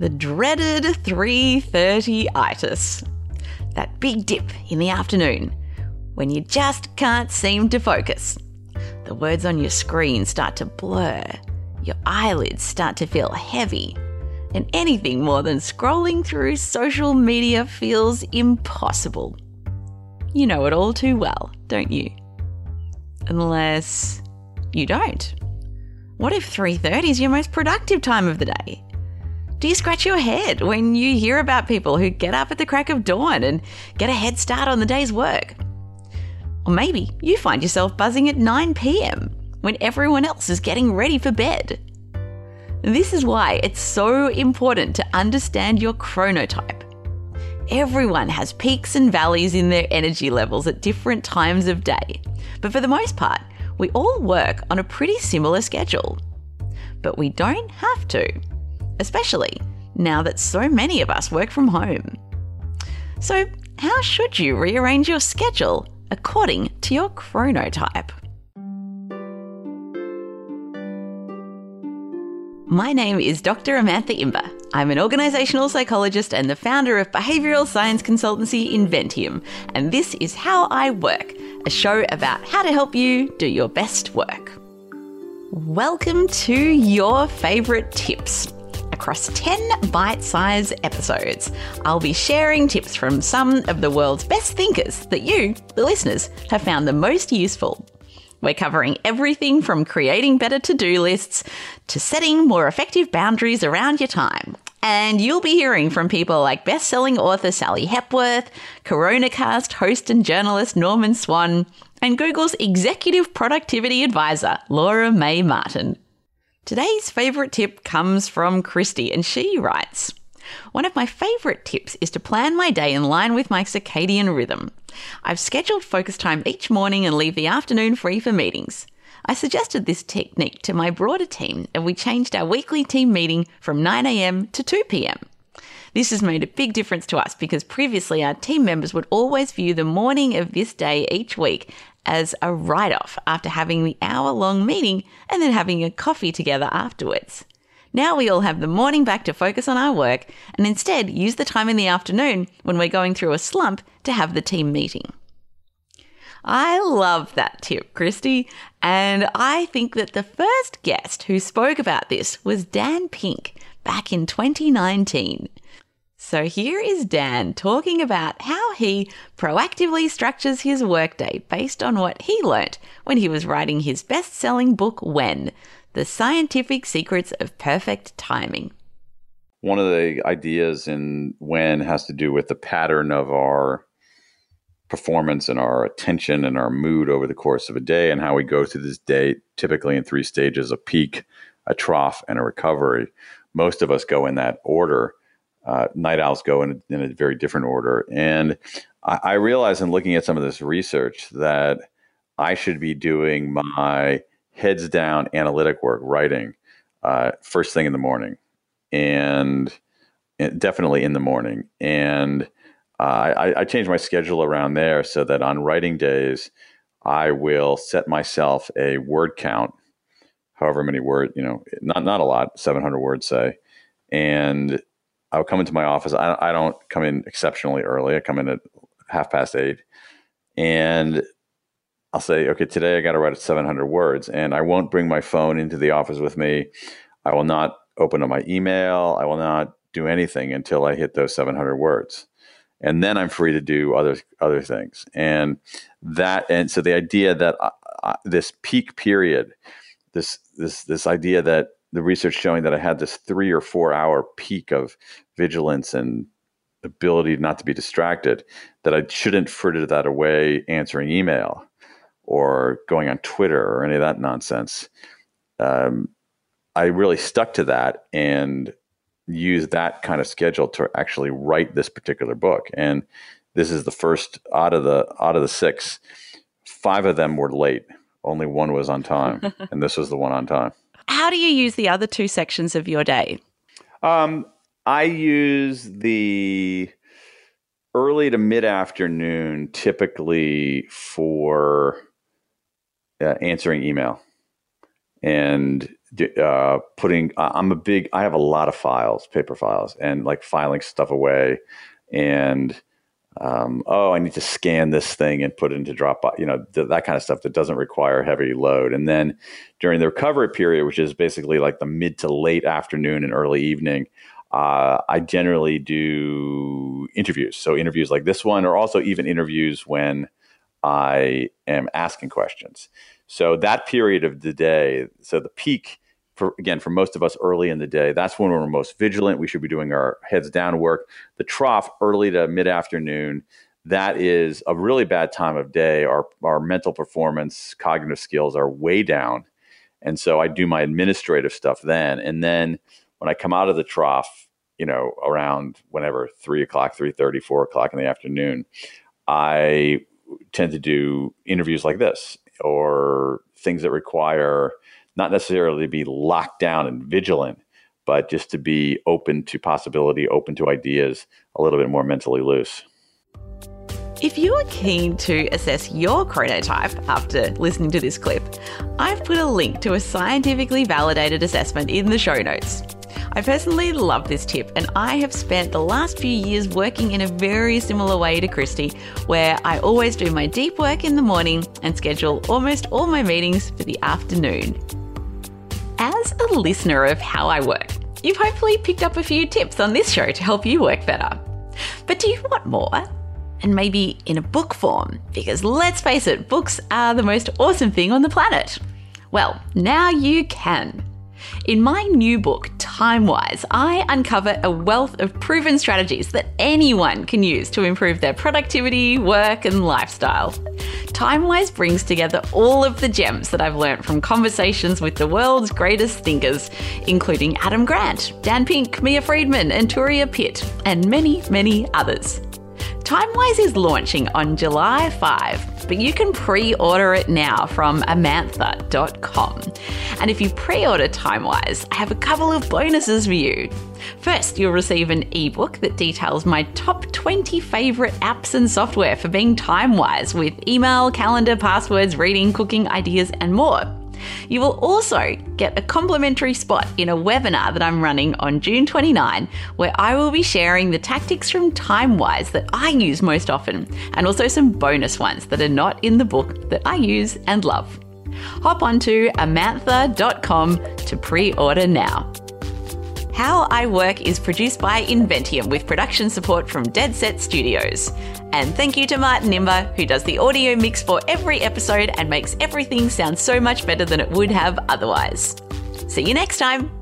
The dreaded 3:30itis. That big dip in the afternoon when you just can't seem to focus. The words on your screen start to blur. Your eyelids start to feel heavy. And anything more than scrolling through social media feels impossible. You know it all too well, don't you? Unless you don't. What if 3:30 is your most productive time of the day? Do you scratch your head when you hear about people who get up at the crack of dawn and get a head start on the day's work? Or maybe you find yourself buzzing at 9 pm when everyone else is getting ready for bed. This is why it's so important to understand your chronotype. Everyone has peaks and valleys in their energy levels at different times of day, but for the most part, we all work on a pretty similar schedule. But we don't have to especially now that so many of us work from home. So, how should you rearrange your schedule according to your chronotype? My name is Dr. Amantha Imber. I'm an organisational psychologist and the founder of behavioural science consultancy Inventium, and this is How I Work, a show about how to help you do your best work. Welcome to your favourite tips across 10 bite sized episodes. I'll be sharing tips from some of the world's best thinkers that you, the listeners, have found the most useful. We're covering everything from creating better to do lists to setting more effective boundaries around your time. And you'll be hearing from people like best selling author Sally Hepworth, CoronaCast host and journalist Norman Swan, and Google's executive productivity advisor Laura Mae Martin. Today's favourite tip comes from Christy, and she writes One of my favourite tips is to plan my day in line with my circadian rhythm. I've scheduled focus time each morning and leave the afternoon free for meetings. I suggested this technique to my broader team, and we changed our weekly team meeting from 9am to 2pm. This has made a big difference to us because previously our team members would always view the morning of this day each week as a write off after having the hour long meeting and then having a coffee together afterwards. Now we all have the morning back to focus on our work and instead use the time in the afternoon when we're going through a slump to have the team meeting. I love that tip, Christy, and I think that the first guest who spoke about this was Dan Pink back in 2019. So here is Dan talking about how he proactively structures his workday based on what he learnt when he was writing his best selling book, When The Scientific Secrets of Perfect Timing. One of the ideas in When has to do with the pattern of our performance and our attention and our mood over the course of a day and how we go through this day typically in three stages a peak, a trough, and a recovery. Most of us go in that order uh, night owls go in a, in a, very different order. And I, I realized in looking at some of this research that I should be doing my heads down analytic work, writing, uh, first thing in the morning, and, and definitely in the morning. And uh, I, I changed my schedule around there so that on writing days, I will set myself a word count, however many words, you know, not not a lot, 700 words, say, and I would come into my office. I, I don't come in exceptionally early. I come in at half past eight, and I'll say, okay, today I got to write 700 words, and I won't bring my phone into the office with me. I will not open up my email. I will not do anything until I hit those 700 words, and then I'm free to do other other things. And that, and so the idea that uh, uh this peak period, this this this idea that the research showing that I had this three or four hour peak of vigilance and ability not to be distracted, that I shouldn't fritter that away answering email or going on Twitter or any of that nonsense. Um, I really stuck to that and used that kind of schedule to actually write this particular book. And this is the first out of the out of the six. Five of them were late. Only one was on time, and this was the one on time. How do you use the other two sections of your day? Um, I use the early to mid afternoon typically for uh, answering email. And uh, putting. I'm a big. I have a lot of files, paper files, and like filing stuff away, and um, oh, I need to scan this thing and put it into Dropbox. You know th- that kind of stuff that doesn't require heavy load. And then during the recovery period, which is basically like the mid to late afternoon and early evening, uh, I generally do interviews. So interviews like this one, or also even interviews when I am asking questions. So that period of the day, so the peak for again for most of us early in the day, that's when we're most vigilant. We should be doing our heads down work. The trough early to mid afternoon, that is a really bad time of day. Our our mental performance, cognitive skills are way down. And so I do my administrative stuff then. And then when I come out of the trough, you know, around whenever three o'clock, three thirty, four o'clock in the afternoon, I tend to do interviews like this or things that require not necessarily to be locked down and vigilant, but just to be open to possibility, open to ideas, a little bit more mentally loose. If you are keen to assess your chronotype after listening to this clip, I've put a link to a scientifically validated assessment in the show notes. I personally love this tip, and I have spent the last few years working in a very similar way to Christy, where I always do my deep work in the morning and schedule almost all my meetings for the afternoon. A listener of How I Work, you've hopefully picked up a few tips on this show to help you work better. But do you want more? And maybe in a book form, because let's face it, books are the most awesome thing on the planet. Well, now you can. In my new book, Timewise, I uncover a wealth of proven strategies that anyone can use to improve their productivity, work, and lifestyle. Timewise brings together all of the gems that I've learned from conversations with the world's greatest thinkers, including Adam Grant, Dan Pink, Mia Freedman, and Turia Pitt, and many, many others. Timewise is launching on July 5, but you can pre order it now from amantha.com. And if you pre order Timewise, I have a couple of bonuses for you. First, you'll receive an ebook that details my top 20 favorite apps and software for being time wise with email, calendar, passwords, reading, cooking, ideas, and more. You will also get a complimentary spot in a webinar that I'm running on June 29, where I will be sharing the tactics from TimeWise that I use most often, and also some bonus ones that are not in the book that I use and love. Hop onto amantha.com to pre order now. How I Work is produced by Inventium with production support from Dead Set Studios. And thank you to Martin Imber, who does the audio mix for every episode and makes everything sound so much better than it would have otherwise. See you next time.